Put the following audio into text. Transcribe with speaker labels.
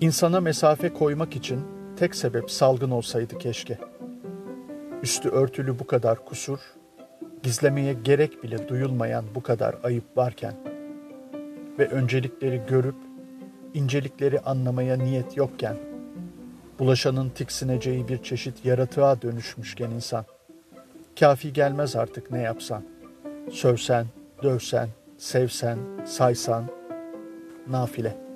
Speaker 1: İnsana mesafe koymak için tek sebep salgın olsaydı keşke. Üstü örtülü bu kadar kusur, gizlemeye gerek bile duyulmayan bu kadar ayıp varken ve öncelikleri görüp incelikleri anlamaya niyet yokken, bulaşanın tiksineceği bir çeşit yaratığa dönüşmüşken insan, kafi gelmez artık ne yapsan, sövsen, dövsen, sevsen, saysan, nafile.''